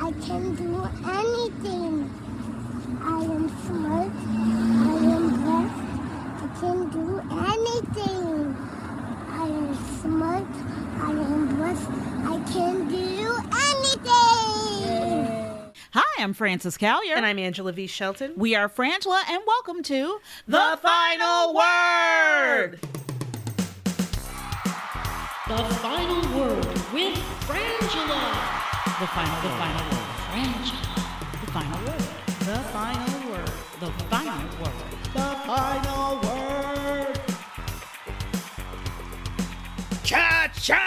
I can do anything. I am smart. I am blessed. I can do anything. I am smart. I am blessed. I can do anything. Hi, I'm Frances Callier. And I'm Angela V. Shelton. we are Frangela, and welcome to The Final Word! The final word with Frangela. The final, the final word. Frangela. The final word. The final word. The final word. The final word! Cha-ching!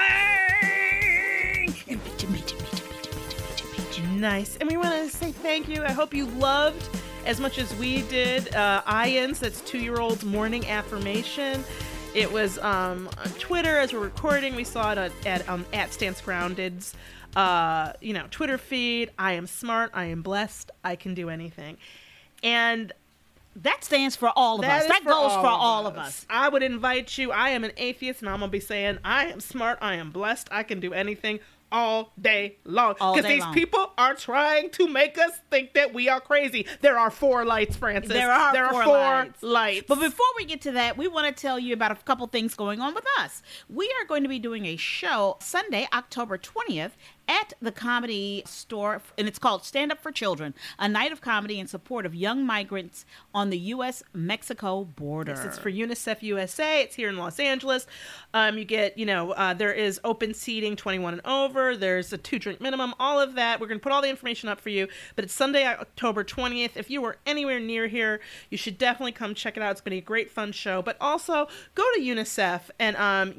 Nice. And we want to say thank you. I hope you loved as much as we did uh, Ian's, that's two year old's morning affirmation. It was um, on Twitter as we're recording. We saw it at, at, um, at Stance Grounded's uh, you know, Twitter feed. I am smart. I am blessed. I can do anything. And That stands for all of us. is That goes for all of us. I would invite you. I am an atheist, and I'm gonna be saying, I am smart. I am blessed. I can do anything all day long. Because these long. people are trying to make us think that we are crazy. There are four lights, Frances. There are there four are four lights. lights. But before we get to that, we want to tell you about a couple things going on with us. We are going to be doing a show Sunday, October 20th at the Comedy Store, and it's called Stand Up for Children, a night of comedy in support of young migrants on the U.S. Mexico border. It's for UNICEF USA. It's here in Los Angeles. Um, you get, you know, uh, there is open seating, 21 and over. There's a two drink minimum, all of that. We're going to put all the information up for you. But it's Sunday, October 20th. If you are anywhere near here, you should definitely come check it out. It's going to be a great, fun show. But also go to UNICEF and um,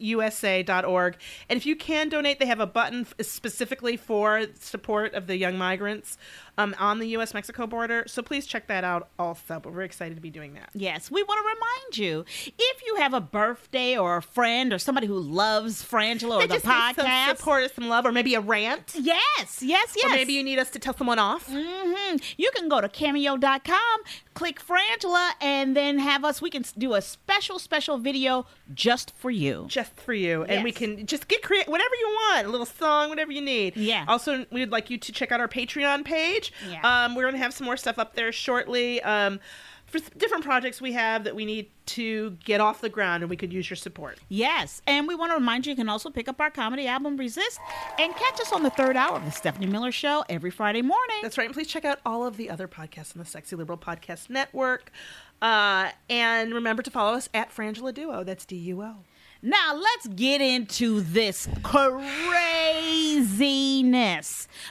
UNICEFUSA.org. And if you can donate, they have a button specifically for support of the young migrants um, on the U.S. Mexico border. So please check that out also. But we're excited to be doing that. Yes, we want to remind you if you have a birthday or a friend or somebody who loves Frangela or the podcast. support us some love, or maybe a rant. Yes, yes, yes. Or maybe you need us to tell someone off. hmm You can go to cameo.com, click Frangela, and then have us. We can do a special, special video just for you. Just for you, and we can just get creative, whatever you want, a little song, whatever you need. Yeah. Also, we'd like you to check out our Patreon page. Yeah. Um, we're gonna have some more stuff up there shortly. Um, for different projects we have that we need to get off the ground, and we could use your support. Yes, and we want to remind you you can also pick up our comedy album Resist and catch us on the third hour of the Stephanie Miller Show every Friday morning. That's right. And please check out all of the other podcasts on the Sexy Liberal Podcast Network. Uh, and remember to follow us at Frangela Duo. That's D U O. Now let's get into this craziness.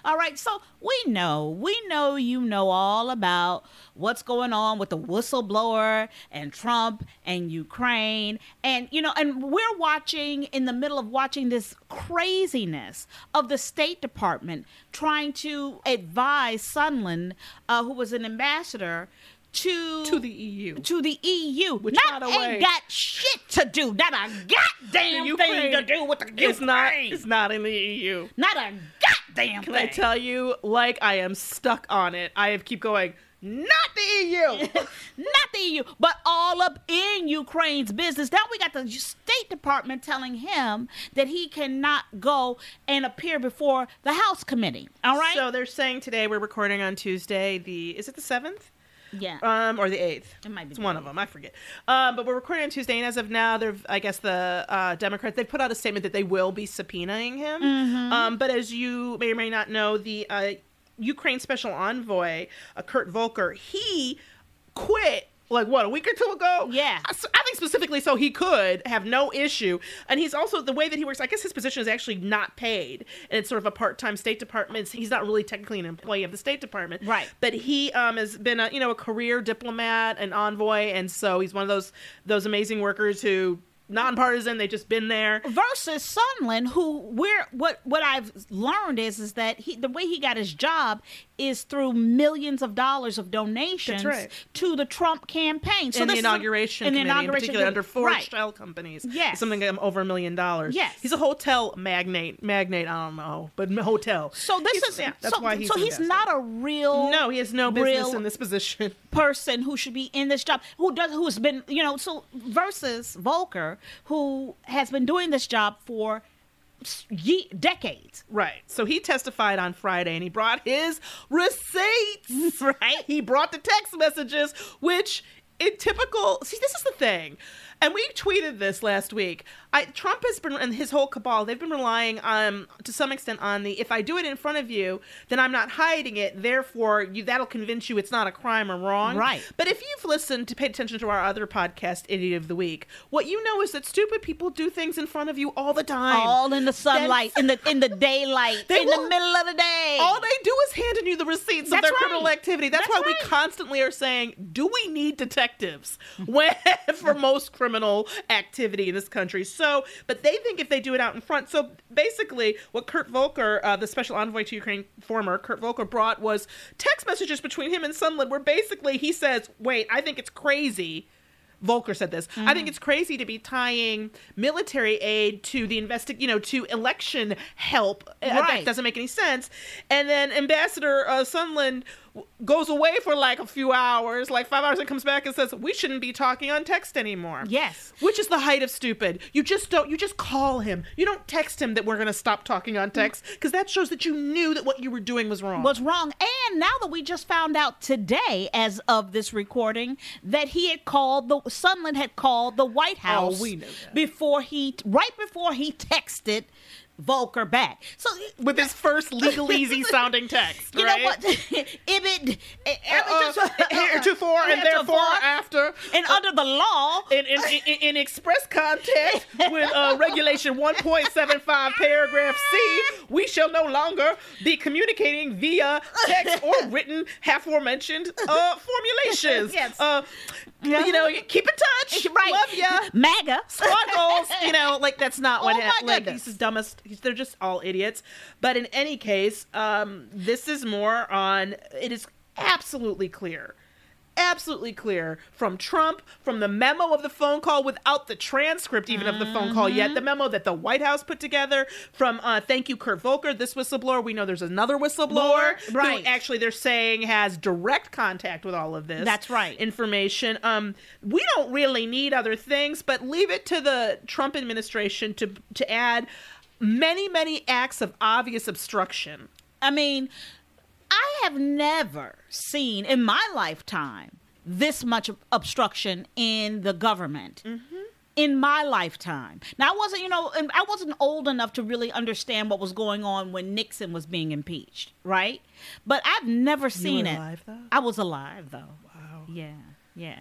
All right, so we know, we know you know all about what's going on with the whistleblower and Trump and Ukraine. And, you know, and we're watching in the middle of watching this craziness of the State Department trying to advise Sondland, uh, who was an ambassador, to To the EU. to the EU, Which, not by the way- ain't got shit to do, not a goddamn thing to do with the Ukraine. It's not, it's not in the EU. Not a goddamn Can thing. I tell you, like I am stuck on it. I have keep going. not the EU. not the EU, but all up in Ukraine's business. Now we got the State Department telling him that he cannot go and appear before the House committee. All right. So they're saying today we're recording on Tuesday. The is it the seventh? Yeah. Um, or the eighth? It might be It's one of them. I forget. Um, but we're recording on Tuesday, and as of now, they're I guess the uh, Democrats they put out a statement that they will be subpoenaing him. Mm-hmm. Um, but as you may or may not know, the uh, Ukraine Special Envoy uh, Kurt Volker he quit. Like what a week or two ago? Yeah. I, I think specifically so he could have no issue, and he's also the way that he works. I guess his position is actually not paid, and it's sort of a part-time State Department. He's not really technically an employee of the State Department, Right. But he um, has been a you know a career diplomat, an envoy, and so he's one of those those amazing workers who nonpartisan. They've just been there. versus Sondland, who we're what what I've learned is is that he the way he got his job is through millions of dollars of donations right. to the Trump campaign. So in the inauguration in the inauguration in particular under four right. shell companies. Yes. something um, over a million dollars. Yes. he's a hotel magnate. Magnate, I don't know, but hotel. So this He's- is yeah, that's so, why he's so he's invested. not a real No, he has no business in this position. person who should be in this job who does who's been you know so versus Volker who has been doing this job for ye- decades Right. So he testified on Friday and he brought his receipts. Right. He brought the text messages, which in typical see, this is the thing. And we tweeted this last week. I, Trump has been and his whole cabal, they've been relying um to some extent on the if I do it in front of you, then I'm not hiding it, therefore you that'll convince you it's not a crime or wrong. Right. But if you've listened to pay attention to our other podcast, Idiot of the Week, what you know is that stupid people do things in front of you all the time. all in the sunlight in the in the daylight in will- the middle of the day All they do is handing you the receipts of That's their right. criminal activity. That's, That's why we constantly are saying, do we need detectives when for most criminal activity in this country? So, but they think if they do it out in front. So basically, what Kurt Volker, uh, the special envoy to Ukraine, former Kurt Volker, brought was text messages between him and Sondland, where basically he says, "Wait, I think it's crazy." Volker said this. I Mm. think it's crazy to be tying military aid to the investi- you know, to election help. Uh, That Right. doesn't make any sense. And then Ambassador uh, Sondland goes away for like a few hours, like five hours, and comes back and says, "We shouldn't be talking on text anymore." Yes. which is the height of stupid. You just don't. You just call him. You don't text him that we're going to stop talking on text because that shows that you knew that what you were doing was wrong. was wrong. And now that we just found out today, as of this recording, that he had called the Sondland had called the White House Oh, we know that. before he right before he texted Volker back. So with his first legalese sounding text, you right? know what? Ibid Uh, heretofore and therefore after. and under the law, in, in, in, in express context with uh, regulation 1.75 paragraph c we shall no longer be communicating via text or written aforementioned uh, formulations Yes. uh, you know keep in touch right? love ya MAGA. sparkles you know like that's not what Oh my hap- like he's the dumbest they're just all idiots but in any case um this is more on it is absolutely clear absolutely clear from Trump, from the memo of the phone call without the transcript even of the phone call yet, the memo that the White House put together from uh, thank you Kurt Volker, this whistleblower. We know there's another whistleblower More, who right. actually they're saying has direct contact with all of this. That's right. Information. Um, we don't really need other things, but leave it to the Trump administration to to add many many acts of obvious obstruction. I mean, I have never seen in my lifetime this much obstruction in the government. Mm-hmm. In my lifetime. Now, I wasn't, you know, I wasn't old enough to really understand what was going on when Nixon was being impeached, right? But I've never seen it. alive, though? I was alive, though. Wow. Yeah, yeah.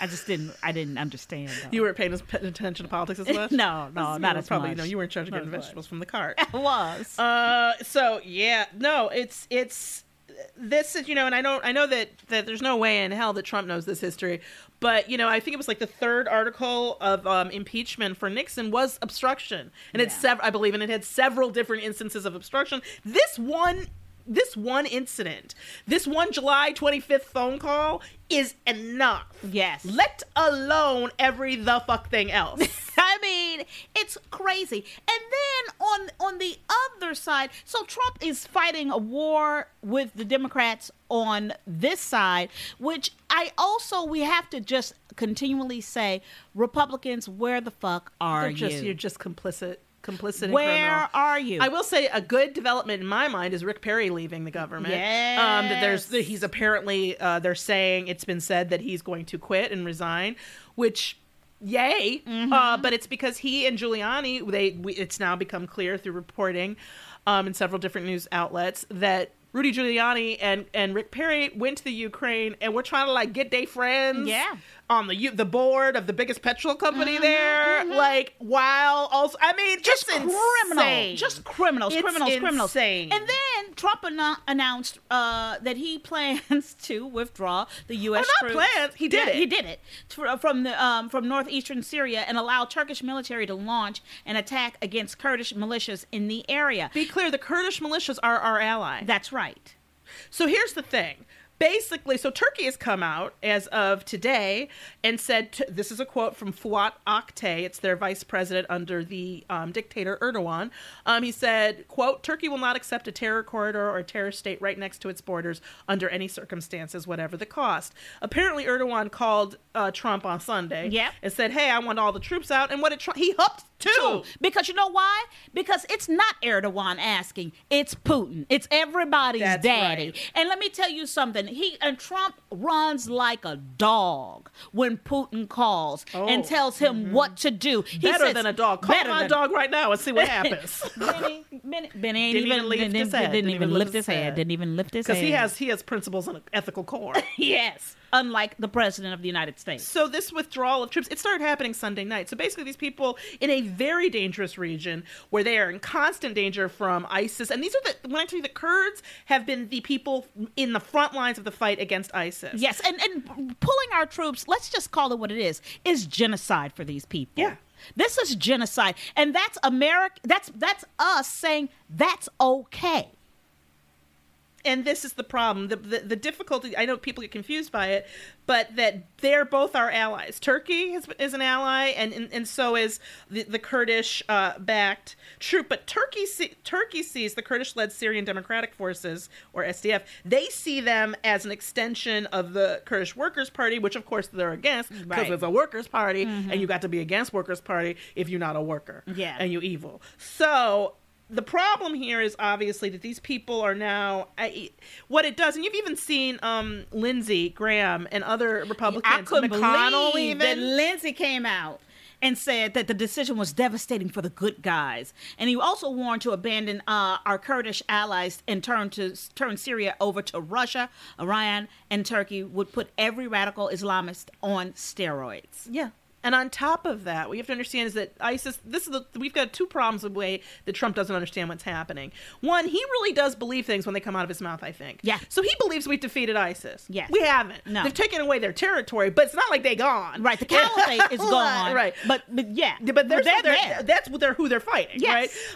I just didn't. I didn't understand. Though. You weren't paying as- attention to politics as much. No, no, not as probably, much. No, you were in charge of Not getting much. vegetables from the cart. I was. Uh, so yeah, no, it's it's this is you know, and I don't I know that that there's no way in hell that Trump knows this history, but you know, I think it was like the third article of um, impeachment for Nixon was obstruction, and it's Yeah. several I believe, and it had several different instances of obstruction. This one. This one incident, this one July 25th phone call is enough. Yes. Let alone every the fuck thing else. I mean, it's crazy. And then on on the other side, so Trump is fighting a war with the Democrats on this side, which I also we have to just continually say, Republicans, where the fuck are They're just, you? You're just complicit. Complicit. and Where criminal. are you? I will say a good development in my mind is Rick Perry leaving the government. Um, that there's Yes. he's apparently uh, they're saying it's been said that he's going to quit and resign, which yay. Mm-hmm. Uh, but it's because he and Giuliani they we, it's now become clear through reporting um, in several different news outlets that. Rudy Giuliani and, and Rick Perry went to the Ukraine and we're trying to like get their friends Yeah. on the the board of the biggest petrol company there. Like while also I mean Mm-hmm, just criminal, insane. just criminals, It's criminals, criminals. insane. And then Trump anno- announced uh, that he plans to withdraw the U.S. Oh, not troops. plans, he did Yeah, it. He did it from the um, from northeastern Syria and allow Turkish military to launch an attack against Kurdish militias in the area. be clear, the Kurdish militias are our ally. That's right. So here's the thing. Basically, so Turkey has come out as of today and said t- this is a quote from Fuat Oktay. It's their vice president under the um, dictator Erdogan. Um, he said, "quote Turkey will not accept a terror corridor or a terror state right next to its borders under any circumstances, whatever the cost." Apparently, Erdogan called uh, Trump on Sunday Yep. and said, "Hey, I want all the troops out." And what did Trump? He hooked too. Two. Because you know why? Because it's not Erdogan asking, it's Putin. It's everybody's That's daddy. right. And let me tell you something. He and Trump runs like a dog when Putin calls and oh, tells him mm-hmm. what to do. He Oh. Better says- than a dog. Call my than- dog right now and see what happens. Benny, Benny, Benny ain't Didn't even, even lift didn't, his head. didn't even lift his head. Didn't even lift his head. Because he has he has principles and an ethical core. yes. Unlike the president of the United States. so this withdrawal of troops, it started happening Sunday night. So basically, these people in a very dangerous region where they are in constant danger from ISIS, and these are the when I tell you the Kurds have been the people in the front lines of the fight against ISIS. Yes, and and pulling our troops, let's just call it what it is, is genocide for these people. Yeah. This is genocide. And that's America that's that's us saying that's okay. And this is the problem. The, the the difficulty i know people get confused by it but that they're both our allies. Turkey is, is an ally and, and and so is the, the kurdish uh, backed troop. But turkey see, turkey sees the kurdish led syrian democratic forces or sdf they see them as an extension of the kurdish workers party which of course they're against because Right. it's a workers party and you got to be against workers party if you're not a worker Yeah. and you evil. So the problem here is obviously that these people are now I, what it does, and you've even seen um, Lindsey Graham and other Republicans, I couldn't McConnell believe even. that Lindsey came out and said that the decision was devastating for the good guys, and he also warned to abandon uh, our Kurdish allies and turn to turn Syria over to Russia, Iran, and Turkey would put every radical Islamist on steroids. yeah. And on top of that, what you have to understand is that ISIS. This is the we've got two problems with the way that Trump doesn't understand what's happening. One, he really does believe things when they come out of his mouth. I think. Yeah. So he believes we've defeated ISIS. Yes. We haven't. No. They've taken away their territory, but it's not like they're gone. Right, the caliphate is gone. Right. but but yeah, but they're, they're they're- there. that's what they're who they're fighting, Yes.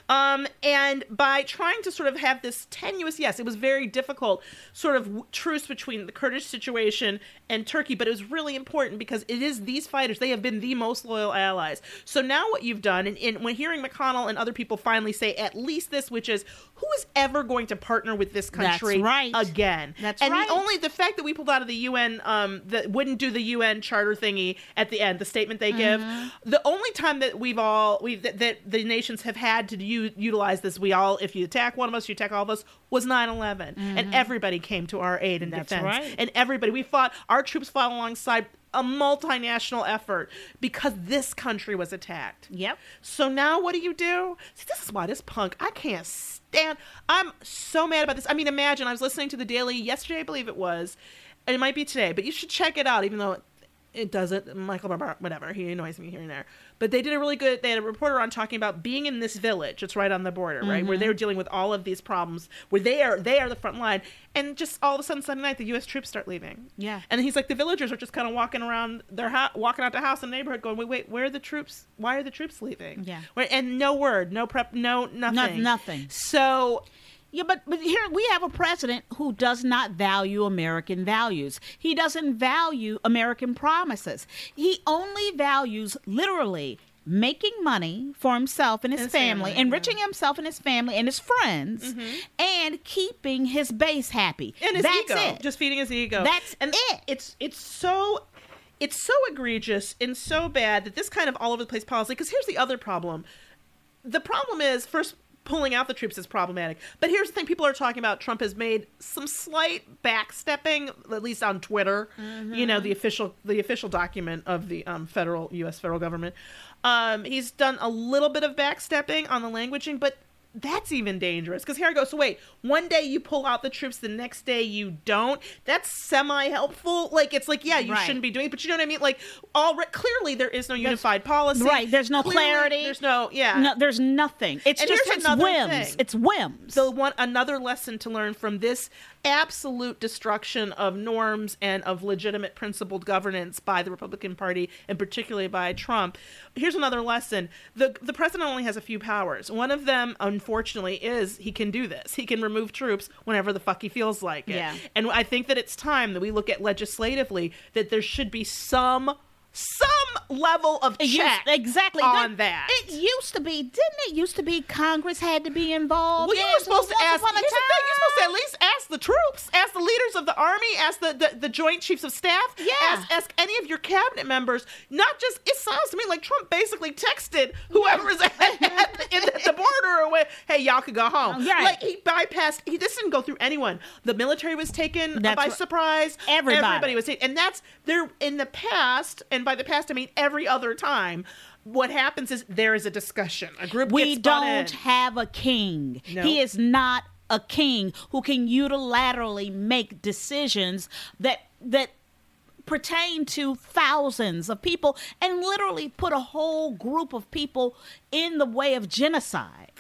right? Um, and by trying to sort of have this tenuous, yes, it was very difficult sort of truce between the Kurdish situation and Turkey, but it was really important because it is these fighters; they have been the most loyal allies. So now what you've done, and, and when hearing McConnell and other people finally say at least this, which is who is ever going to partner with this That's country right. again? That's right. and right. the only the fact that we pulled out of the UN, um, that wouldn't do the UN charter thingy at the end, the statement they give. Mm-hmm. The only time that we've all we that, that the nations have had to u- utilize this, we all if you attack one of us, you attack all of us, was 9-11. and everybody came to our aid and Mm-hmm. That's defense, right. and everybody we fought. Our troops fought alongside a multinational effort because this country was attacked. Yep. So now what do you do? See, this is why this punk, I can't stand. I'm so mad about this. I mean, imagine I was listening to the Daily yesterday, I believe it was, and it might be today, but you should check it out, even though it, it doesn't. Michael Barbar, whatever, he annoys me here and there. But they did a really good. They had a reporter on talking about being in this village. It's right on the border, right, where they're mm-hmm. dealing with all of these problems, where they are they are the front line, and just all of a sudden Sunday night the U.S. troops start leaving. Yeah. And he's like, the villagers are just kind of walking around their house, walking out the house in the neighborhood, going, wait, wait, where are the troops? Why are the troops leaving? Yeah. Where, and no word, no prep, no nothing, nothing. So Yeah, but but here we have a president who does not value American values. He doesn't value American promises. He only values literally making money for himself and his, His family, family, enriching himself and his family and his friends, Mm-hmm. and keeping his base happy. and his That's ego, it. just feeding his ego. That's and it. It's it's so it's so egregious and so bad that this kind of all over the place policy. Because here's the other problem. The problem is first pulling out the troops is problematic. But here's the thing: people are talking about Trump has made some slight backstepping, at least on Twitter. You know, the official the official document of the um, federal U.S. federal government. Um, he's done a little bit of backstepping on the languaging, but that's even dangerous because here I go. So wait, one day you pull out the troops, the next day you don't. That's semi helpful. Like it's like yeah, you Right. shouldn't be doing, it, but you know what I mean. Like all clearly there is no unified policy. right, there's no Clearly, clarity. There's no yeah. No, there's nothing. It's And just it's whims. thing. It's whims. the one another lesson to learn from this absolute destruction of norms and of legitimate principled governance by the Republican Party and particularly by Trump. Here's another lesson. The the president only has a few powers. One of them unfortunately is he can do this. He can remove troops whenever the fuck he feels like it. Yeah. And I think that it's time that we look at legislatively that there should be some some level of used- check exactly on that. It used to be, didn't it? Used to be Congress had to be involved. Well, you were supposed to ask. Here's the thing: you're supposed to at least ask the troops, ask the leaders of the army, ask the the, the Joint Chiefs of Staff, Yeah. ask, ask any of your cabinet members. Not just. It sounds to me like Trump basically texted whoever is at, at the, in the, border or where, hey, y'all could go home. Oh, right. Like he bypassed. He this didn't go through anyone. The military was taken That's by right. surprise. Everybody. Everybody was taken, and that's there in the past. And by the past, I mean every other time. What happens is there is a discussion. A group we don't have a king. No. He is not a king who can unilaterally make decisions that that pertain to thousands of people and literally put a whole group of people in the way of genocide.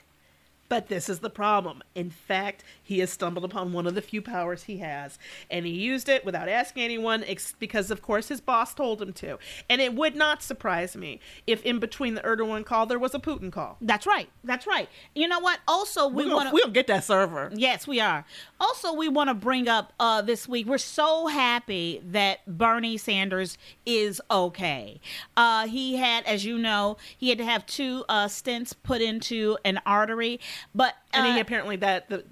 But this is the problem. In fact, he has stumbled upon one of the few powers he has, and he used it without asking anyone ex- because, of course, his boss told him to. And it would not surprise me if in between the Erdogan call there was a Putin call. That's right. That's right. You know what? Also, we want to we'll get that server. Yes, we are. Also, we want to bring up uh, this week. We're so happy that Bernie Sanders is okay. Uh, he had, as you know, he had to have two uh, stents put into an artery, but uh, And he apparently that the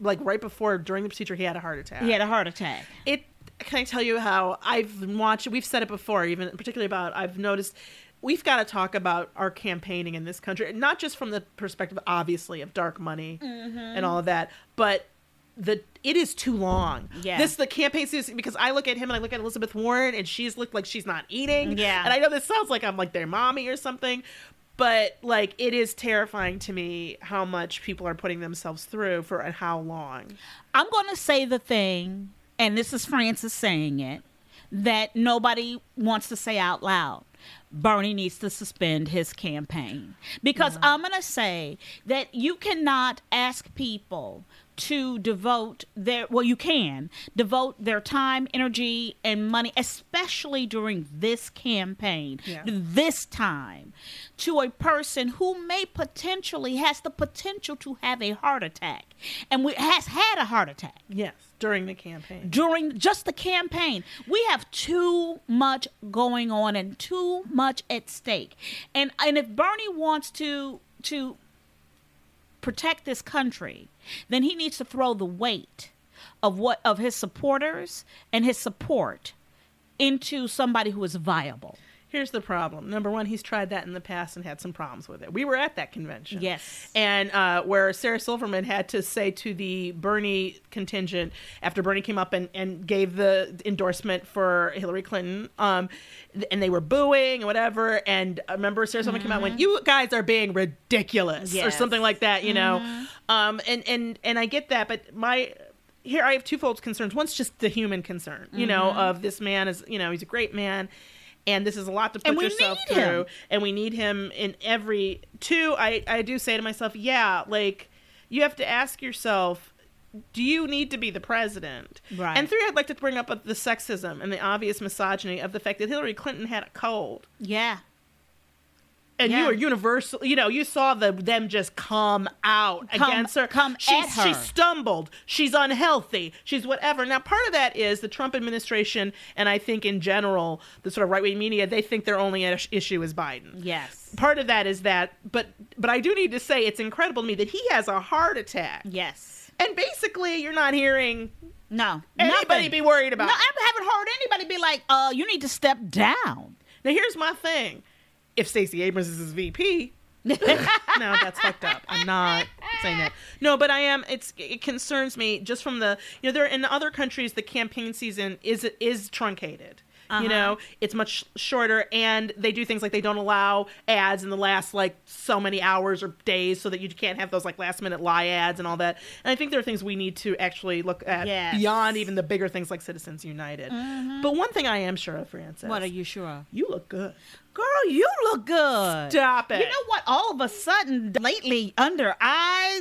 like right before during the procedure he had a heart attack. he had a heart attack. it can I tell you how I've watched we've said it before even particularly about I've noticed we've got to talk about our campaigning in this country not just from the perspective obviously of dark money Mm-hmm. and all of that but the it is too long. Yeah. This the campaign season because I look at him and I look at Elizabeth Warren and she's looked like she's not eating. Yeah. And I know this sounds like I'm like their mommy or something, but like it is terrifying to me how much people are putting themselves through for and how long. I'm going to say the thing, and this is Frances saying it, that nobody wants to say out loud. Bernie needs to suspend his campaign. Because I'm going to say that you cannot ask people to devote their, well, you can devote their time, energy, and money, especially during this campaign, Yeah. this time, to a person who may potentially has the potential to have a heart attack and we, has had a heart attack Yes, during the campaign. during just the campaign. We have too much going on and too much at stake. And and if Bernie wants to to protect this country, then he needs to throw the weight of what of his supporters and his support into somebody who is viable. Here's the problem. Number one, he's tried that in the past and had some problems with it. We were at that convention. Yes. And uh, where Sarah Silverman had to say to the Bernie contingent after Bernie came up and, and gave the endorsement for Hillary Clinton, um, and they were booing and whatever. And I remember Sarah Silverman came out and went, You guys are being ridiculous, or something like that, you know? Um, and, and, and I get that, but my. Here I have twofold concerns. One's just the human concern, you know, of this man is, you know, he's a great man, and this is a lot to put yourself through him. and we need him in every two i i do say to myself yeah like you have to ask yourself do you need to be the president Right. and three i'd like to bring up the sexism and the obvious misogyny of the fact that hillary clinton had a cold Yeah. And you Yeah. were universal, you know, you saw the them just come out Come- against her. come she's, at her. She stumbled. She's unhealthy. She's whatever. Now, part of that is the Trump administration, and I think in general, the sort of right wing media, they think their only issue is Biden. Yes. Part of that is that, but but I do need to say it's incredible to me that he has a heart attack, Yes. and basically you're not hearing No. anybody nothing. be worried about. No. I haven't heard anybody be like, uh, you need to step down. Now here's my thing: if Stacey Abrams is his VP, no, that's fucked up. I'm not saying that. No, but I am. It's it concerns me just from the you know there in other countries the campaign season is is truncated. You uh-huh. know, it's much shorter, and they do things like they don't allow ads in the last like so many hours or days, so that you can't have those like last minute lie ads and all that. And I think there are things we need to actually look at Yes. beyond even the bigger things like Citizens United. Mm-hmm. But one thing I am sure of, Frances, What are you sure of? You look good. Girl, you look good. Stop it. You know what? All of a sudden, lately, under eye,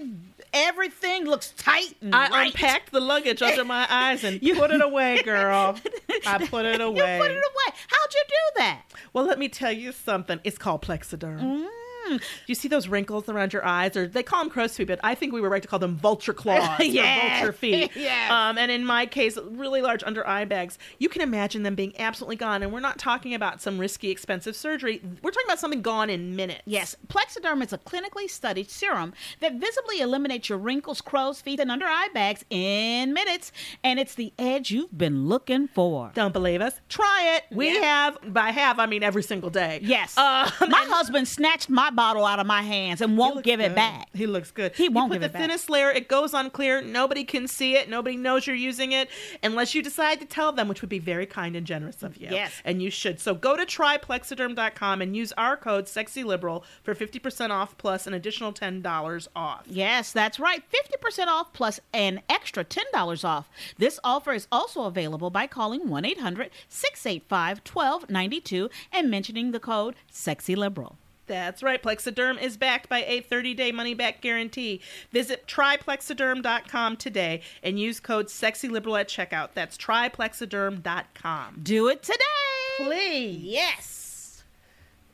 everything looks tight and I right. unpacked the luggage under my eyes and you put it away, girl. I put it away. You put it away. How'd you do that? Well, let me tell you something. It's called Plexiderm. Mm. Do you see those wrinkles around your eyes? Or they call them crow's feet, but I think we were right to call them vulture claws or vulture feet. Yes. Um, and in my case, really large under eye bags. You can imagine them being absolutely gone. And we're not talking about some risky, expensive surgery. We're talking about something gone in minutes. Yes, Plexiderm is a clinically studied serum that visibly eliminates your wrinkles, crow's feet, and under eye bags in minutes. And it's the edge you've been looking for. Don't believe us? Try it. We Yeah. have, by have, I mean every single day. Yes. Um, my husband snatched my bottle out of my hands and won't give it back. He looks good. He won't you give put it the back. thinnest layer. It goes on clear. Nobody can see it. Nobody knows you're using it unless you decide to tell them, which would be very kind and generous of you. Yes. And you should. So go to tryplexiderm.com and use our code SEXYLIBERAL for 50% off plus an additional $10 off. Yes, that's right. 50% off plus an extra $10 off. This offer is also available by calling 1 800 685 1292 and mentioning the code SEXYLIBERAL. That's right. Plexiderm is backed by a 30-day money-back guarantee. Visit tryplexiderm.com today and use code SEXYLIBERAL at checkout. That's tryplexiderm.com. Do it today. Please. Yes.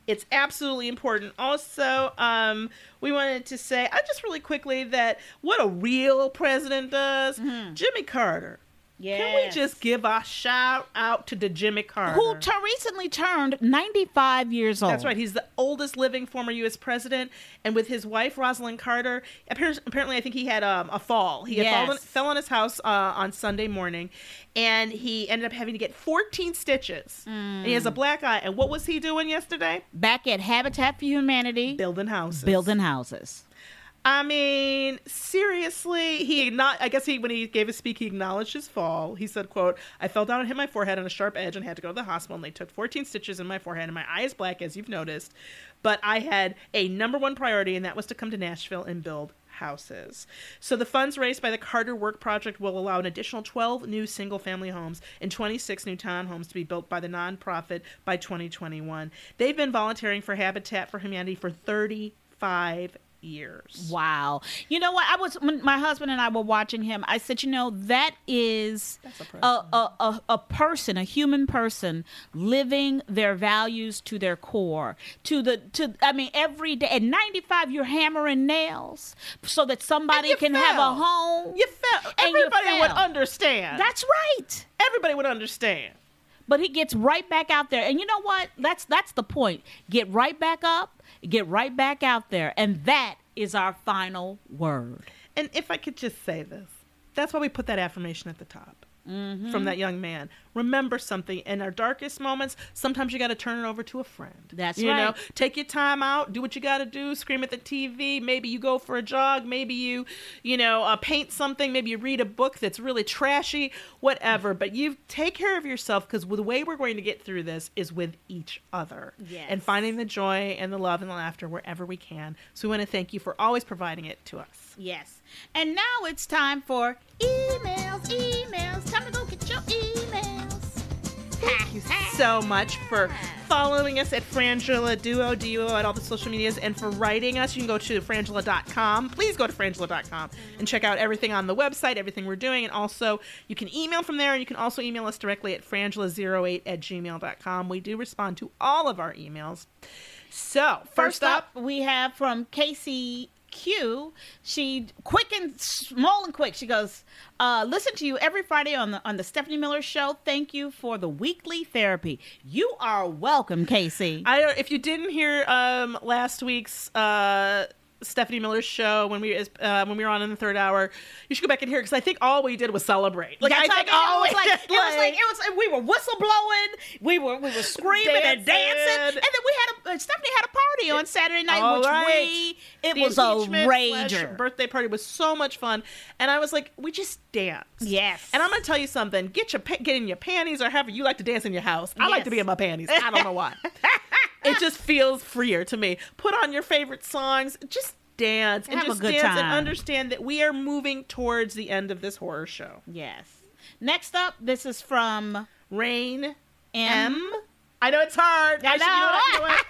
it's absolutely important. Also, um, we wanted to say, I just really quickly, that what a real president does, Jimmy Carter. Can we. Just give a shout out to the Jimmy Carter? Who t- recently turned 95 years old. That's right. He's the oldest living former U.S. president, and with his wife Rosalynn Carter, apparently, I think he had um, a fall. He had Yes. fallen, fell on his house uh, on Sunday morning, and he ended up having to get 14 stitches. And he has a black eye. And what was he doing yesterday? Back at Habitat for Humanity, Building houses. building houses. I mean, seriously, he not. I guess he when he gave his speak, he acknowledged his fall. He said, "quote I fell down and hit my forehead on a sharp edge and had to go to the hospital. And they took 14 stitches in my forehead, and my eye is black, as you've noticed. But I had a number one priority, and that was to come to Nashville and build." Houses. So the funds raised by the Carter Work Project will allow an additional 12 new single-family homes and 26 new townhomes to be built by the nonprofit by 2021. They've been volunteering for Habitat for Humanity for 35 years. Wow. You know what? I was when my husband and I were watching him. I said, you know, that is a a, person. a, a, person, a human person living their values to their core. To the to I mean every day at 95 you're hammering nails so that somebody can have a home. You fell. And you Everybody would understand. That's right. Everybody would understand. But he gets right back out there. And you know what? That's that's the point. Get right back up, get right back out there. And that is our final word. And if I could just say this, that's why we put that affirmation at the top Mm-hmm. from that young man. Remember something. In our darkest moments, sometimes you got to turn it over to a friend. That's you know, take your time out, do what you got to do, scream at the TV. Maybe you go for a jog. Maybe you, you know, uh, paint something. Maybe you read a book that's really trashy, whatever. But you take care of yourself because the way we're going to get through this is with each other Yes. and finding the joy and the love and the laughter wherever we can. So we want to thank you for always providing it to us. Yes. And now it's time for emails, emails. Time to go get your emails. Thank you so much for following us at Frangela Duo, Duo at all the social medias, and for writing us. You can go to frangela.com. Please go to frangela.com and check out everything on the website, everything we're doing. And also, you can email from there. You can also email us directly at frangela08 at gmail.com. We do respond to all of our emails. So, First up, we have from Casey Q. She quick and small and quick. She goes, uh, "Listen to you every Friday on the on the Stephanie Miller Show. Thank you for the weekly therapy. You are welcome, Casey. I. If you didn't hear um, last week's uh, Stephanie Miller's show when we uh, when we were on in the third hour, you should go back and hear because I think all we did was celebrate. Like That's I like, think all it was like it was like it was we were whistle blowing, we were we were screaming and dancing, Dancing. and then we had a uh, Stephanie had a party on Saturday night, All which right. we it The was a rager. Birthday party was so much fun, and I was like, we just danced. Yes. And I'm gonna tell you something. Get your get in your panties or however you like to dance in your house. I like to be in my panties. I don't know why. it just feels freer to me. Put on your favorite songs. Just dance and Have a just good dance and understand that we are moving towards the end of this horror show. Yes. Next up, this is from Rain M. M. I know it's hard. I should- you, know what, you know know. what?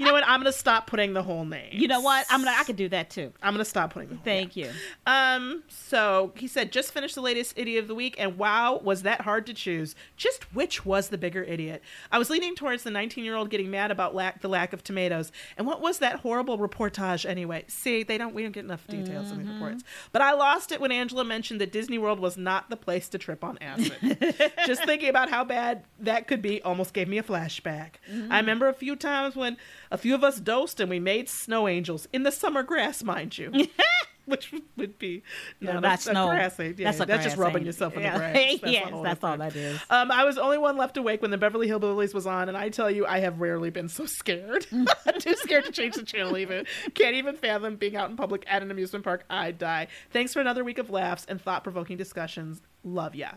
You know what? I'm gonna stop putting the whole name. You know what? I'm gonna I could do that too. I'm gonna stop putting the whole Thank you. Um, so he said, just finished the latest idiot of the week, and wow, was that hard to choose. Just which was the bigger idiot? I was leaning towards the 19 year old getting mad about lack, the lack of tomatoes. And what was that horrible reportage anyway? See, they don't, we don't get enough details in these reports. But I lost it when Angela mentioned that Disney World was not the place to trip on acid. just thinking about how bad that could be almost gave me a flashback. I remember a few times when a few of us dosed and we made snow angels in the summer grass, mind you. Which would be no, No, that's, that's no- a grass ain't. Yeah, that's that's just rubbing ain't. yourself in Yeah. the grass. That's Yes, that's all that is. Um, I was the only one left awake when the Beverly Hillbillies was on, and I tell you, I have rarely been so scared. Too scared to change the channel. Even can't even fathom being out in public at an amusement park. I'd die. Thanks for another week of laughs and thought-provoking discussions. Love ya.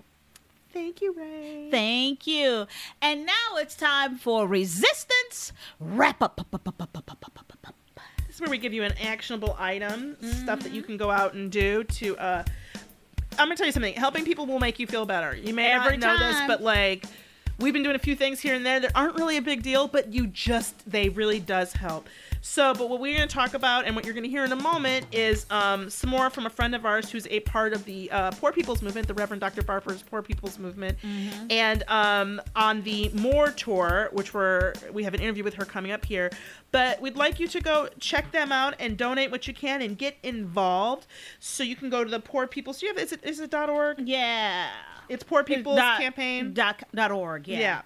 Thank you, Ray. Thank you. And now it's time for resistance wrap up. This is where we give you an actionable item, stuff that you can go out and do to. uh I'm gonna tell you something. Helping people will make you feel better. You may Every not know this, but like we've been doing a few things here and there that aren't really a big deal, but you just they really does help. So, but what we're going to talk about and what you're going to hear in a moment is um, some more from a friend of ours who's a part of the uh, Poor People's Movement, the Reverend Dr. Barber's Poor People's Movement, and um, on the More tour, which we're we have an interview with her coming up here. But we'd like you to go check them out and donate what you can and get involved. So you can go to the Poor People's. Do you have is it is it .org? Yeah. It's Poor People's Dot- Campaign. Dot, dot org. Yeah. Yeah.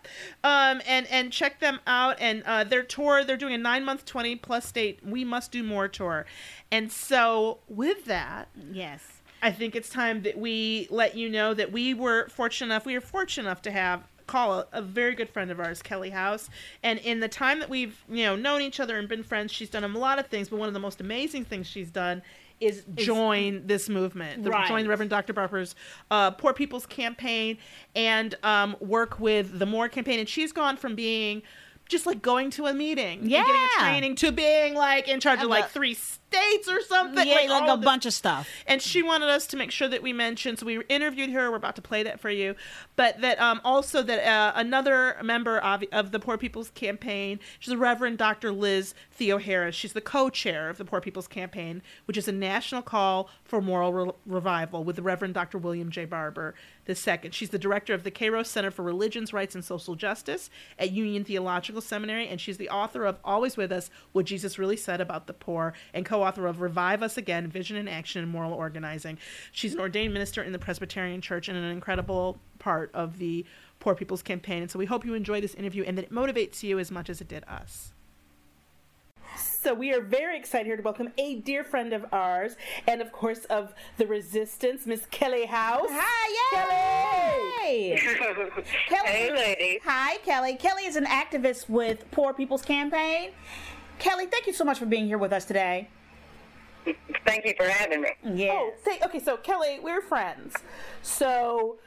Um, and and check them out. And uh, their tour, they're doing a nine month, twenty plus state. We must do more tour. And so with that, Yes. I think it's time that we let you know that we were fortunate enough. We were fortunate enough to have call a, a very good friend of ours, Kelly House. And in the time that we've you know known each other and been friends, she's done a lot of things. But one of the most amazing things she's done is join this movement, the, Right. join the Reverend Dr. Barber's uh, Poor People's Campaign, and um, work with the More campaign. And she's gone from being just like going to a meeting, and getting a training, to being like in charge of like three states or something. yeah, like, all a bunch of stuff. and she wanted us to make sure that we mentioned so we interviewed her we're about to play that for you but that um, also that uh, another member of, of the poor people's campaign she's the reverend dr liz theoharis she's the co-chair of the poor people's campaign which is a national call for moral re- revival with the reverend dr william j barber the second she's the director of the Kairos center for religions rights and social justice at union theological seminary and she's the author of always with us what jesus really said about the poor and co-author of revive us again vision and action and moral organizing she's an ordained minister in the presbyterian church and an incredible part of the poor people's campaign and so we hope you enjoy this interview and that it motivates you as much as it did us so we are very excited here to welcome a dear friend of ours and of course of the resistance miss kelly house Hi, yay! Kelly. Hey, lady. Hi, Kelly. Kelly is an activist with Poor People's Campaign. Kelly, thank you so much for being here with us today. Thank you for having me. Yes. Oh, say, okay, so Kelly, we're friends. So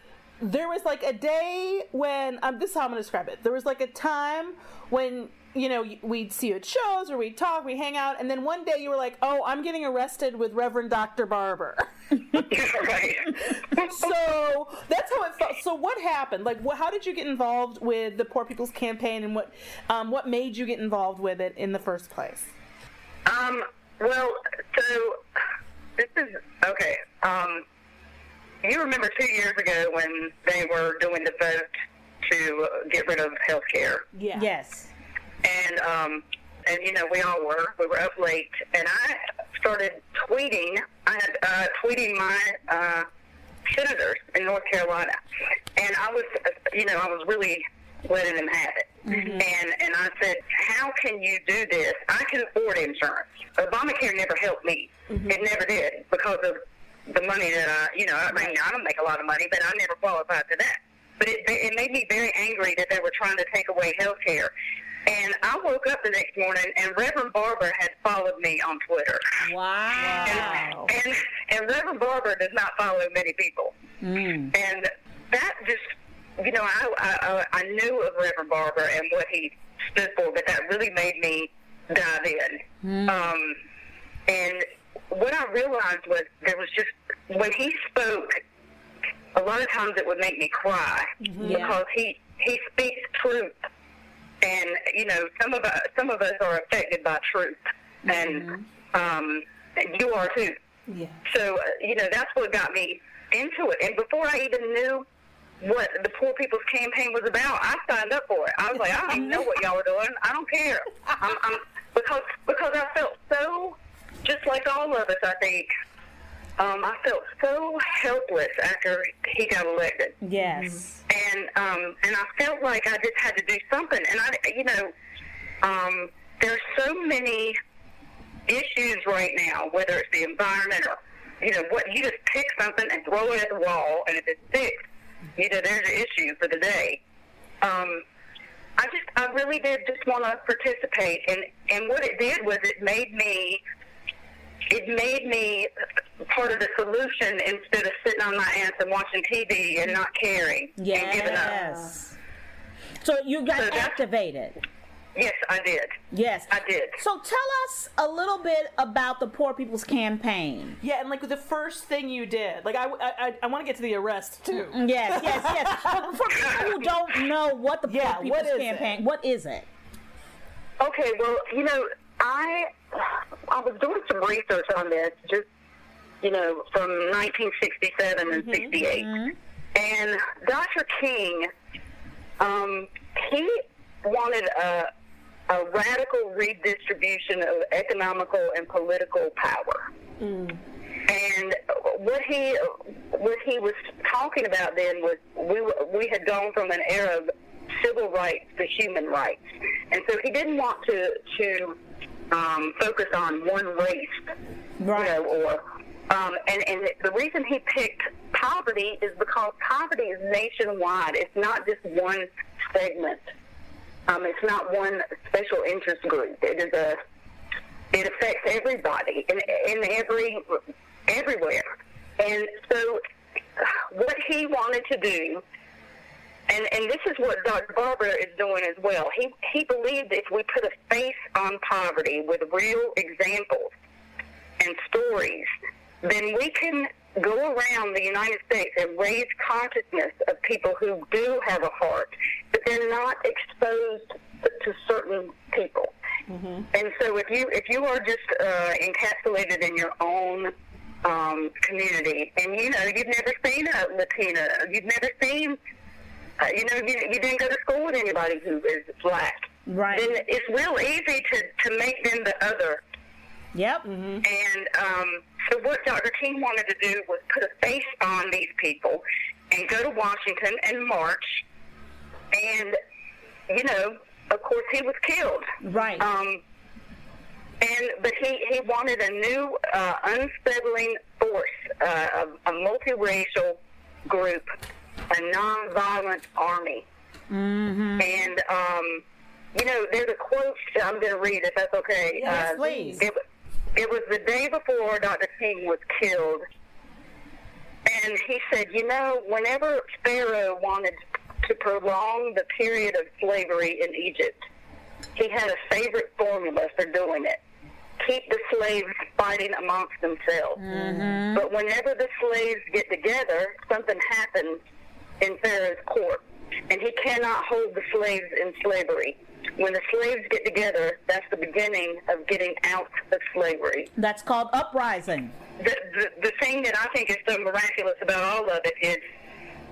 there was like a day when um, this is how I'm gonna describe it. There was like a time when you know we'd see you at shows or we'd talk, we hang out, and then one day you were like, "Oh, I'm getting arrested with Reverend Dr. Barber." right. so that's how it felt. So what happened? Like, wh- how did you get involved with the Poor People's Campaign, and what um, what made you get involved with it in the first place? Um, well, so this is okay. Um, you remember two years ago when they were doing the vote to uh, get rid of health care, Yeah. Yes. and um, and you know we all were. We were up late, and I started tweeting. I had uh, tweeting my uh, senators in North Carolina, and I was, you know, I was really letting them have it. And and I said, how can you do this? I can afford insurance. Obamacare never helped me. It never did because of the money that I, you know, I mean, I don't make a lot of money, but I never qualified for that. But it, it made me very angry that they were trying to take away health care. And I woke up the next morning, and Reverend Barber had followed me on Twitter. Wow. And, and Reverend Barber does not follow many people. Mm. And that just, you know, I, I, I knew of Reverend Barber and what he stood for, but that really made me dive in. Um, and what I realized was there was just, when he spoke, a lot of times it would make me cry because he, he speaks truth. And, you know, some of us, some of us are affected by truth. And, um, and you are too. Yeah. So, uh, you know, that's what got me into it. And before I even knew what the Poor People's Campaign was about, I signed up for it. I was like, I don't even know what y'all are doing. I don't care. I'm, I'm, because, because I felt so, just like all of us, I think, um, I felt so helpless after he got elected Yes. and um, and I felt like I just had to do something. And I, you know, um, there's so many issues right now, whether it's the environment or you know what, you just pick something and throw it at the wall, and if it sticks, you know, there's an issue for the day. Um, I just, I really did just want to participate, and and what it did was it made me. It made me part of the solution instead of sitting on my ass and watching TV and not caring Yeah and giving up. Yes. So you got So activated. Yes, I did. Yes. I did. So tell us a little bit about the Poor People's Campaign. Yeah, and like the first thing you did, like I, I, I want to get to the arrest too. Mm, mm, yes, yes, yes. But for people who don't know what the Poor Yeah, People's what is it? Campaign, what is it? Okay, well, you know, I I was doing some research on this, just you know, from 1967 and mm-hmm, 68, mm-hmm. and Dr. King, um, he wanted a a radical redistribution of economical and political power. And what he what he was talking about then was we we had gone from an era of civil rights to human rights, and so he didn't want to to um, focus on one race, Right. you know, or um, and and the reason he picked poverty is because poverty is nationwide. It's not just one segment. Um, it's not one special interest group. It is a it affects everybody in, in every everywhere. And so, what he wanted to do, and and this is what Dr. Barber is doing as well. He he believed if we put a face on poverty with real examples and stories, then we can go around the United States and raise consciousness of people who do have a heart, but they're not exposed to certain people. And so, if you if you are just uh, encapsulated in your own um, community, and you know you've never seen a Latina, you've never seen, uh, you know, you, you didn't go to school with anybody who is black, Right. then it's real easy to to make them the other. Yep. And um, so what Dr. King wanted to do was put a face on these people and go to Washington and march. And, you know, of course, he was killed. Right. Um, and but he, he wanted a new uh, unsettling force, uh, a, a multiracial group, a nonviolent army. Mm-hmm. And um, you know, there's a quote I'm going to read if that's okay. Yes, Uh, please. It, it was the day before Dr. King was killed, and he said, you know, whenever Pharaoh wanted to prolong the period of slavery in Egypt, he had a favorite formula for doing it. Keep the slaves fighting amongst themselves. Mm-hmm. But whenever the slaves get together, something happens in Pharaoh's court, and he cannot hold the slaves in slavery. When the slaves get together, that's the beginning of getting out of slavery. That's called uprising. The, the, the thing that I think is so miraculous about all of it is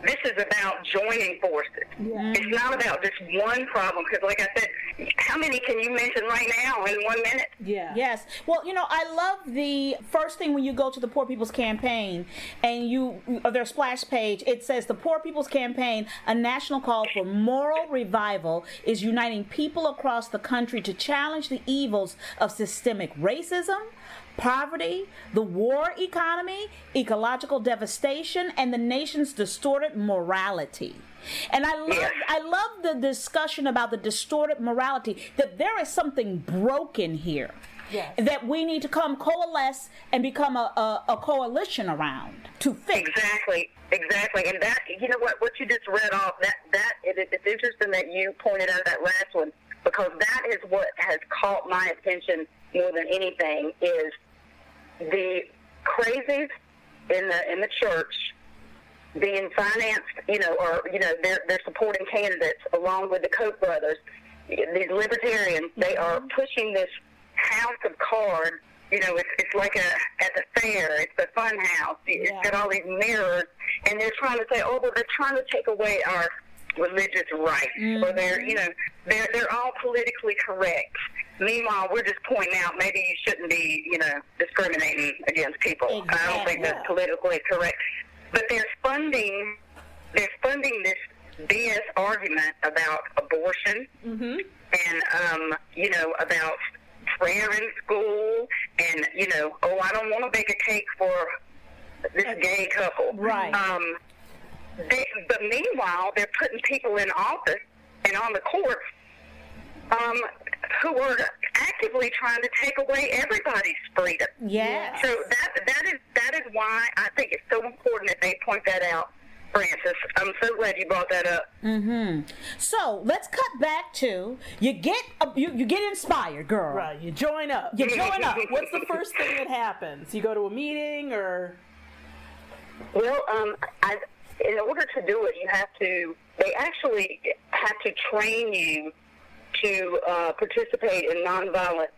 this is about joining forces. It's not about just one problem, because, like I said, how many can you mention right now in one minute? Yeah. Yes. Well, you know, I love the first thing when you go to the Poor People's Campaign and you uh, their splash page, it says the Poor People's Campaign, a national call for moral revival, is uniting people across the country to challenge the evils of systemic racism. Poverty, the war economy, ecological devastation, and the nation's distorted morality. And I love, I love the discussion about the distorted morality. That there is something broken here Yes. that we need to come coalesce and become a, a, a coalition around to fix. Exactly, exactly, and that you know what what you just read off that that it, it's interesting that you pointed out that last one because that is what has caught my attention more than anything is the crazies in the in the church being financed, you know, or you know they're they're supporting candidates along with the Koch brothers, these libertarians. They are mm-hmm. pushing this house of cards. You know, it's it's like a at the fair. It's a fun house. It's got all these mirrors, and they're trying to say, oh, well, they're trying to take away our religious rights, or mm-hmm. they're you know they're they're all politically correct. Meanwhile, we're just pointing out maybe you shouldn't be you know discriminating against people. I don't think that's politically correct. But they're funding they're funding this BS argument about abortion and um, you know about prayer in school and you know oh I don't want to bake a cake for this gay couple Right. um, they, but meanwhile they're putting people in office and on the courts um, who are actively trying to take away everybody's freedom Yes. so that that is that is why I think it's so important that they point that out, Frances. I'm so glad you brought that up. Mm-hmm. So let's cut back to you get a, you, you get inspired, girl. Right. You join up. You join up. What's the first thing that happens? You go to a meeting or Well, um, I, in order to do it, you have to. They actually have to train you to uh, participate in nonviolent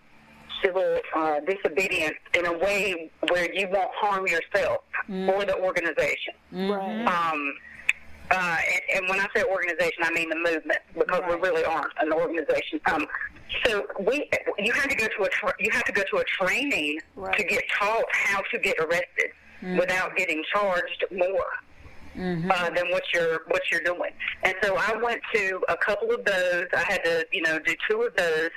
civil uh, disobedience in a way where you won't harm yourself or the organization. right. Um, uh, and, and when I say organization, I mean the movement because we really aren't an organization. Um, so we, you have to go to a, tra- you have to go to a training to get taught how to get arrested without getting charged more. Uh, than what you're what you're doing, and so I went to a couple of those. I had to, you know, do two of those,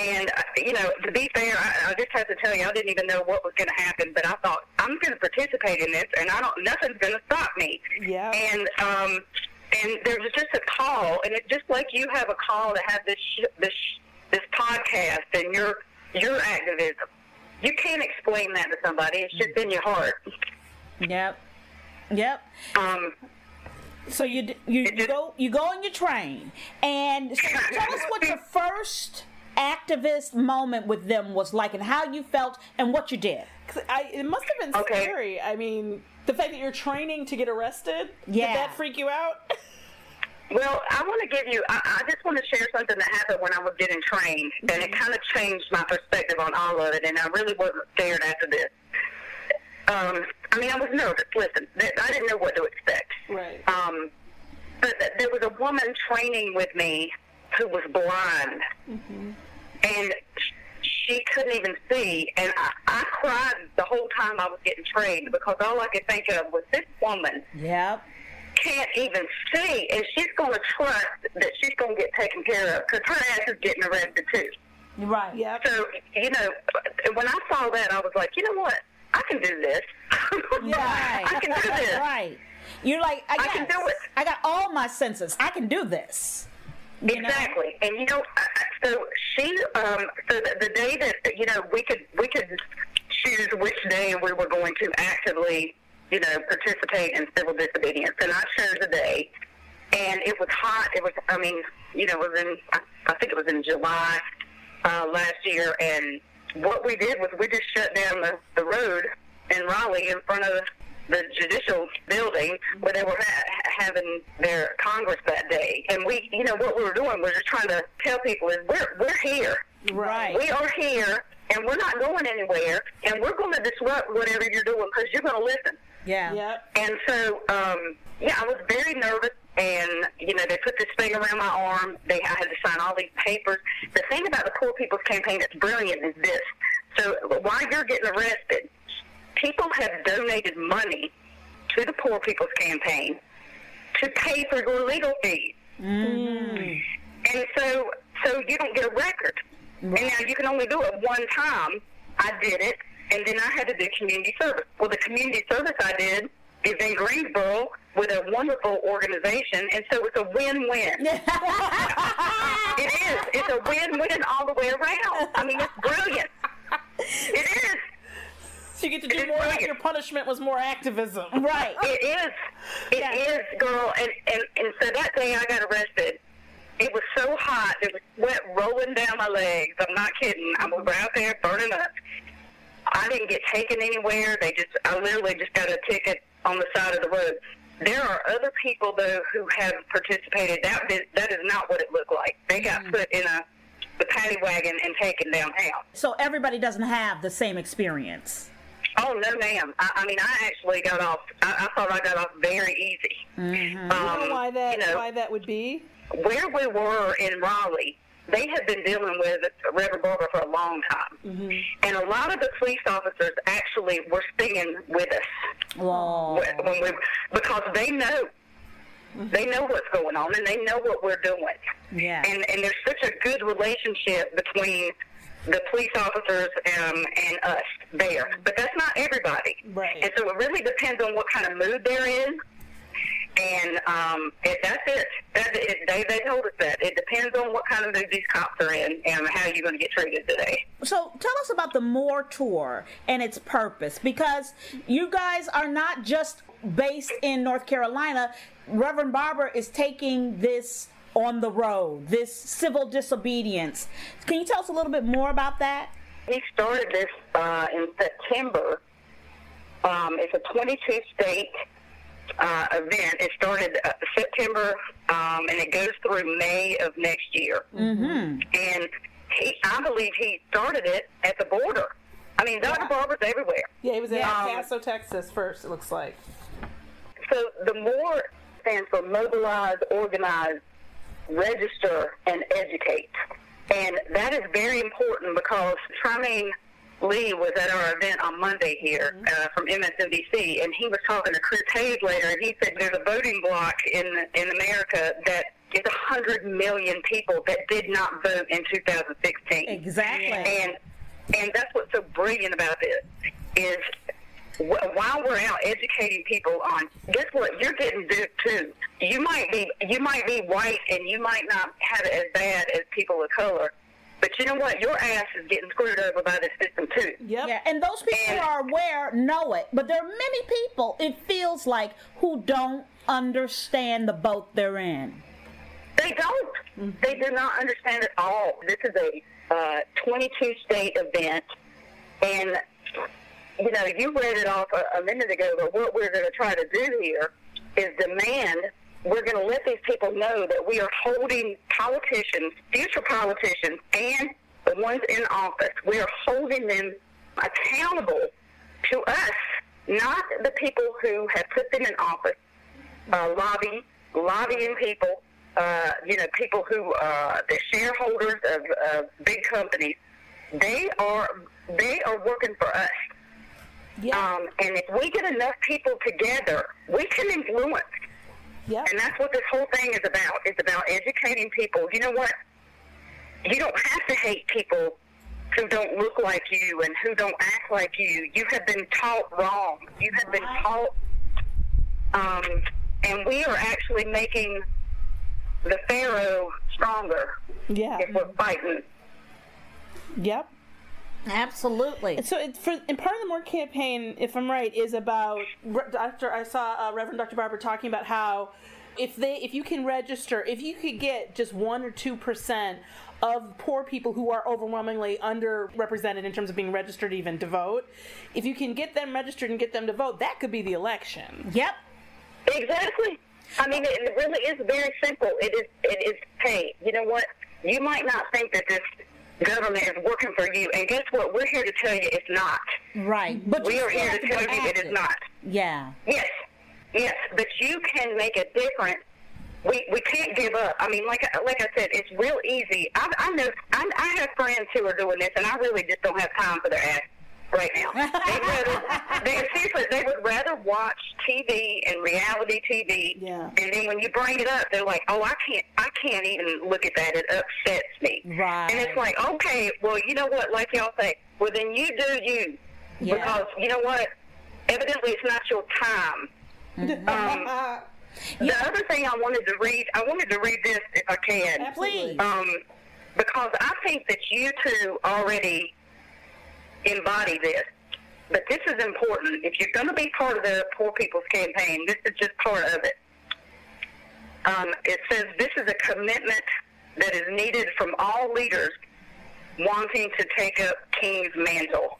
and you know, to be fair, I, I just have to tell you, I didn't even know what was going to happen, but I thought I'm going to participate in this, and I don't. Nothing's going to stop me. Yeah. And um, and there was just a call, and it's just like you have a call to have this sh- this sh- this podcast and your your activism. You can't explain that to somebody. It's just in your heart. Yep. Yep. Um, So you d- you, you go you go on your train and so tell us what your first activist moment with them was like and how you felt and what you did. I, it must have been Okay. scary. I mean, the fact that you're training to get arrested. Yeah. Did that freak you out? Well, I want to give you, I, I just want to share something that happened when I was getting trained, and it kind of changed my perspective on all of it, and I really wasn't scared after this. Um, I mean, I was nervous. Listen, th- I didn't know what to expect. Right. Um, but th- there was a woman training with me who was blind, and sh- she couldn't even see, and I, I cried the whole time I was getting trained because all I could think of was this woman Yep. can't even see, and she's going to trust that she's going to get taken care of because her ass is getting arrested too. Right. Yeah. So, you know, when I saw that, I was like, you know what? I can do this. Right. I can do this. Right. You're like I, I can do it. I got all my senses. I can do this. You know? Exactly, and you know, so she, um, so the, the day that you know we could we could choose which day we were going to actively you know, participate in civil disobedience. And I chose the day, and it was hot. It was, I mean, you know, it was in, I, I think it was in July uh, last year, and what we did was we just shut down the, the road in Raleigh in front of the judicial building where they were ha- having their Congress that day. And we, you know, what we were doing was just trying to tell people is we're, we're here. Right. We are here, and we're not going anywhere, and we're going to disrupt whatever you're doing because you're going to listen. Yeah. Yep. And so, um, yeah, I was very nervous. And you know, they put this thing around my arm. They I had to sign all these papers. The thing about the Poor People's Campaign that's brilliant is this: so while you're getting arrested, people have donated money to the Poor People's Campaign to pay for your legal fees. Mm. And so, so you don't get a record. And now you can only do it one time. I did it, and then I had to do community service. Well, the community service I did is in Greensboro with a wonderful organization, and so it's a win-win. it is. It's a win-win all the way around. I mean, it's brilliant. It is. So you get to do It's more. brilliant. Your punishment was more activism. Right. It is. It is, girl. And, and and so that day I got arrested. It was so hot. There was sweat rolling down my legs. I'm not kidding. I was out there burning up. I didn't get taken anywhere. They just, I literally just got a ticket on the side of the road. There are other people though who have participated. That is, that is not what it looked like. They got put in a the paddy wagon and taken downtown. So everybody doesn't have the same experience. Oh no, ma'am. I, I mean, I actually got off. I, I thought I got off very easy. Um, You know why that? you know, why that would be? where we were in Raleigh, they had been dealing with Reverend Barber for a long time, and a lot of the police officers actually were singing with us when we because they know. They know what's going on and they know what we're doing. Yeah. And and there's such a good relationship between the police officers um, and us there. But that's not everybody. Right. And so it really depends on what kind of mood they're in. And um, it, that's it. That's it. They, they told us that. It depends on what kind of mood these cops are in and how you're going to get treated today. So tell us about the More Tour and its purpose because you guys are not just based in North Carolina. Reverend Barber is taking this on the road, this civil disobedience. Can you tell us a little bit more about that? He started this uh, in September. Um, it's a 22 state uh, event. It started uh, September um, and it goes through May of next year. Mm-hmm. And he, I believe he started it at the border. I mean, Dr. Barber's everywhere. Yeah, he was in Yeah. El Paso, Texas first. It looks like. So the more stands for mobilize, organize, register, and educate. And that is very important because Trymaine Lee was at our event on Monday here uh, from MSNBC, and he was talking to Chris Hayes later, and he said there's a voting block in in America that is 100 million people that did not vote in 2016. Exactly. And and that's what's so brilliant about this is while we're out educating people on guess what you're getting duped too. You might be you might be white and you might not have it as bad as people of color, but you know what? Your ass is getting screwed over by the system too. Yep. Yeah, and those people who are aware know it, but there are many people, it feels like, who don't understand the boat they're in. They don't. They do not understand at all. This is a uh, 22 state event, and you know you read it off a, a minute ago. But what we're going to try to do here is demand. We're going to let these people know that we are holding politicians, future politicians, and the ones in office. We are holding them accountable to us, not the people who have put them in office uh, lobbying, lobbying people, uh, you know, people who, uh, the shareholders of, big companies, they are, they are working for us. Yeah. Um, and if we get enough people together, we can influence. Yep. And that's what this whole thing is about. It's about educating people. You know what? You don't have to hate people who don't look like you and who don't act like you. You have been taught wrong. You have been taught, um, and we are actually making the pharaoh stronger Yeah. if we're fighting. Yep. Absolutely. So it, for and part of the More campaign, if I'm right, is about Re- Dr. I saw uh, Reverend Dr. Barber talking about how if they if you can register, if you could get just one or two percent of poor people who are overwhelmingly underrepresented in terms of being registered even to vote, if you can get them registered and get them to vote, that could be the election. Yep. Exactly. I mean, it really is very simple. It is. It is. Hey, you know what? You might not think that this government is working for you, and guess what? We're here to tell you it's not. Right. But We are here to tell you it is not. Yeah. Yes, yes, but you can make a difference. We we can't give up. I mean, like like I said, it's real easy. I, I know I, I have friends who are doing this, and I really just don't have time for their ass right now. Rather, they seriously they would rather watch TV and reality TV. Yeah. And then when you bring it up, they're like, "Oh, I can't I can't even look at that. It upsets me." Right. And it's like, okay, well, you know what? Like y'all say, well then you do you, Yeah. because you know what? Evidently, it's not your time. Um, the other thing I wanted to read, I wanted to read this if I can, Please. um, because I think that you two already embody this. But this is important. If you're going to be part of the Poor People's Campaign, this is just part of it. Um, it says this is a commitment that is needed from all leaders wanting to take up King's mantle.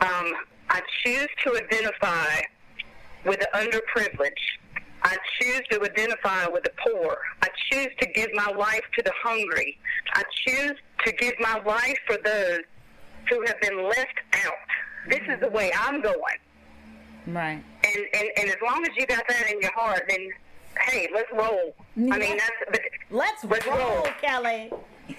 Um, I choose to identify with the underprivileged. I choose to identify with the poor. I choose to give my life to the hungry. I choose to give my life for those who have been left out. This is the way I'm going. Right. And, and, and as long as you got that in your heart, then hey, let's roll. I mean, that's but Let's Let's roll, roll. Kelly.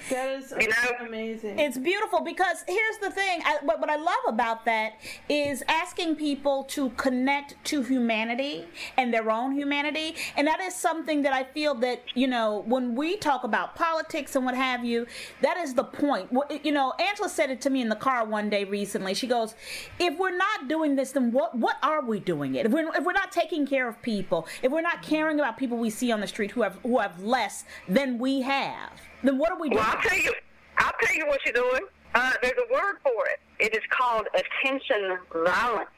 That is You know- amazing. It's beautiful because here's the thing. I, what, what I love about that is asking people to connect to humanity and their own humanity. And that is something that I feel that, you know, when we talk about politics and what have you, that is the point. You know, Angela said it to me in the car one day recently. She goes, if we're not doing this, then what, what are we doing it? If we're, if we're not taking care of people, if we're not caring about people we see on the street who have, who have less than we have, then what are we doing? Well, I'll tell you, I'll tell you what you're doing. Uh, there's a word for it. It is called attention violence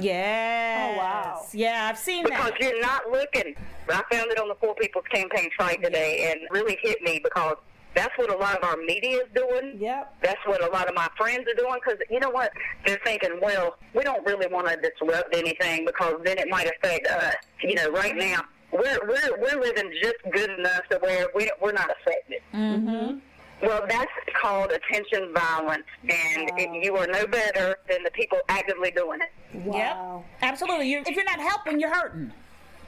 Yes. Oh, wow. Yeah, I've seen because that. Because you're not looking. I found it on the Poor People's Campaign site today, and really hit me because that's what a lot of our media is doing. Yep. That's what a lot of my friends are doing because you know what? They're thinking, well, we don't really want to disrupt anything because then it might affect us. You know, right now we're we're we're living just good enough to where we we're not affected. Mm-hmm. Well, that's called attention violence, and it, you are no better than the people actively doing it. Wow. Yep. Absolutely. You're, if you're not helping, you're hurting.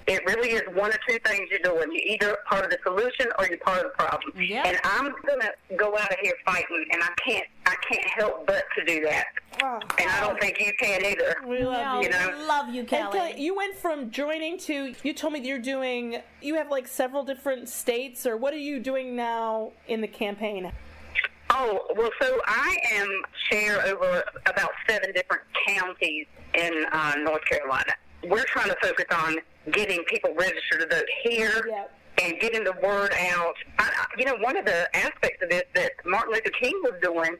It really is one or two things you're doing. You're either part of the solution or you're part of the problem. Yep. And I'm gonna go out of here fighting, and I can't. I can't help but to do that. Oh, And I don't think you can either. we love you. You know? Love you, Kelly. Kelly, you went from joining to you told me that you're doing you have like several different states or what are you doing now in the campaign? Oh well, so I am chair over about seven different counties in uh, North Carolina. We're trying to focus on getting people registered to vote here. Yep. and getting the word out. I, I- you know, one of the aspects of this that Martin Luther King was doing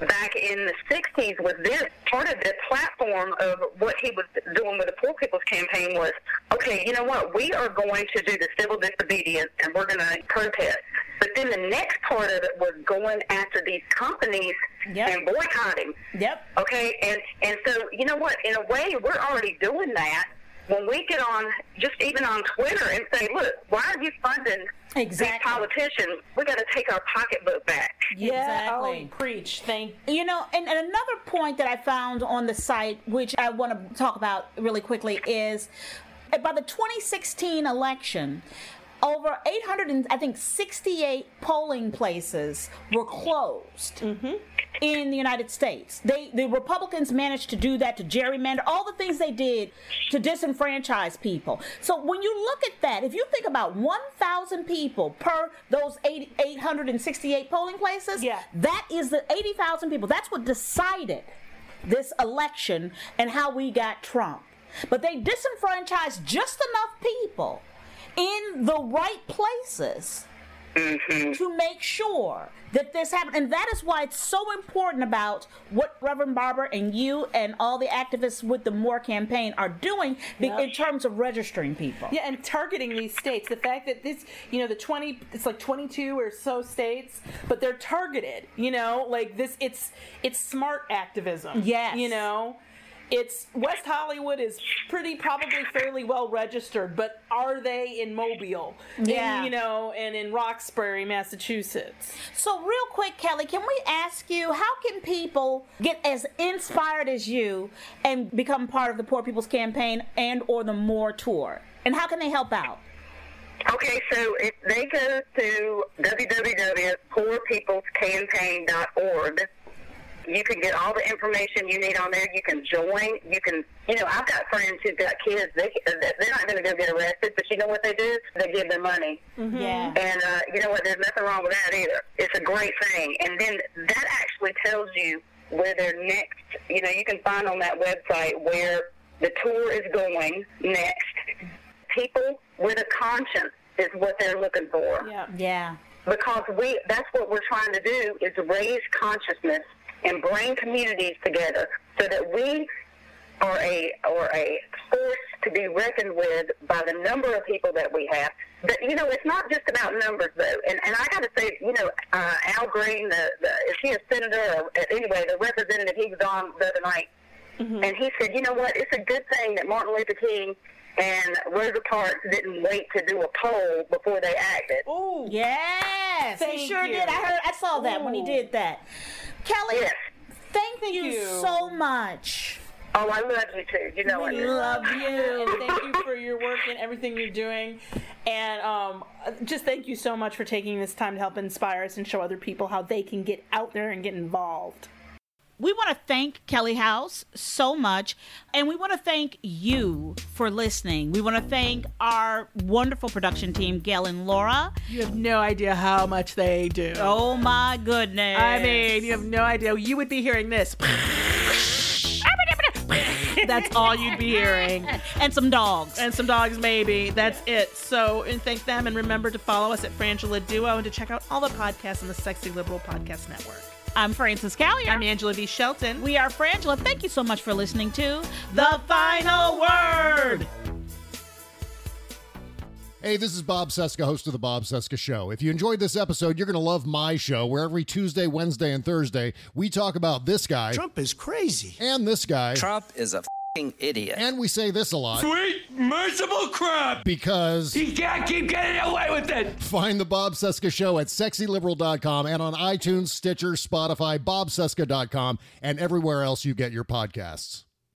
back in the 60s was this. Part of the platform of what he was doing with the Poor People's Campaign was, okay, you know what, we are going to do the civil disobedience and we're going to protest. But then the next part of it was going after these companies Yep. and boycotting. Yep. Okay, and and so you know what? In a way, we're already doing that. When we get on, just even on Twitter, and say, "Look, why are you funding Exactly. these politicians? We got to take our pocketbook back." Exactly. Oh, preach. Thank You know, and, and another point that I found on the site, which I want to talk about really quickly, is uh, by the 2016 election, over 800 and I think 68 polling places were closed mm-hmm. in the United States. They the Republicans managed to do that to gerrymander all the things they did to disenfranchise people. So when you look at that, if you think about 1,000 people per those 80, 868 polling places, Yeah. that is the 80,000 people. That's what decided this election and how we got Trump. But they disenfranchised just enough people in the right places mm-hmm. to make sure that this happens. And that is why it's so important about what Reverend Barber and you and all the activists with the More campaign are doing be- in terms of registering people. Yeah, and targeting these states. The fact that this, you know, the 20, it's like 22 or so states, but they're targeted, you know, like this, it's, it's smart activism. Yes. You know? It's West Hollywood is pretty probably fairly well registered, but are they in Mobile? In, Yeah. you know, and in Roxbury, Massachusetts. So, real quick, Kelly, can we ask you how can people get as inspired as you and become part of the Poor People's Campaign and or the More Tour? And how can they help out? Okay, so if they go to www.poorpeoplescampaign.org, you can get all the information you need on there. You can join. You can, you know, I've got friends who've got kids. They they're not going to go get arrested, but you know what they do? They give them money. Yeah. And uh, you know what? There's nothing wrong with that either. It's a great thing. And then that actually tells you where their next, you know, you can find on that website where the tour is going next. People with a conscience is what they're looking for. Yeah. Yeah. Because we, that's what we're trying to do is raise consciousness and bring communities together so that we are a or a force to be reckoned with by the number of people that we have. But you know, it's not just about numbers though. And and I got to say, you know, uh, Al Green, the, the is he a senator or anyway, the representative he was on the other night, and he said, you know what, it's a good thing that Martin Luther King and Rosa Parks didn't wait to do a poll before they acted. Oh, Yes, he Thank sure you. did. I heard, I saw that when he did that. Kelly, Yes. thank, you, you. so much. Oh, I love you too. You know what? We it. love you. Thank you for your work and everything you're doing. And um, just thank you so much for taking this time to help inspire us and show other people how they can get out there and get involved. We want to thank Kelly House so much, and we want to thank you for listening. We want to thank our wonderful production team, Gail and Laura. You have no idea how much they do. Oh my goodness! I mean, you have no idea. You would be hearing this. That's all you'd be hearing. and some dogs. And some dogs, maybe. That's it. So, and thank them. And remember to follow us at Frangela Duo and to check out all the podcasts on the Sexy Liberal Podcast Network. I'm Frances Callier. I'm Angela V. Shelton. we are Frangela. Thank you so much for listening to the final word. Hey, this is Bob Cesca, host of The Bob Cesca Show. If you enjoyed this episode, you're going to love my show, where every Tuesday, Wednesday, and Thursday, we talk about this guy Trump is crazy. and this guy. Trump is a fing idiot. And we say this a lot Sweet, merciful crap. because He can't keep getting away with it. find The Bob Cesca Show at sexyliberal.com and on iTunes, Stitcher, Spotify, bobcesca.com, and everywhere else you get your podcasts.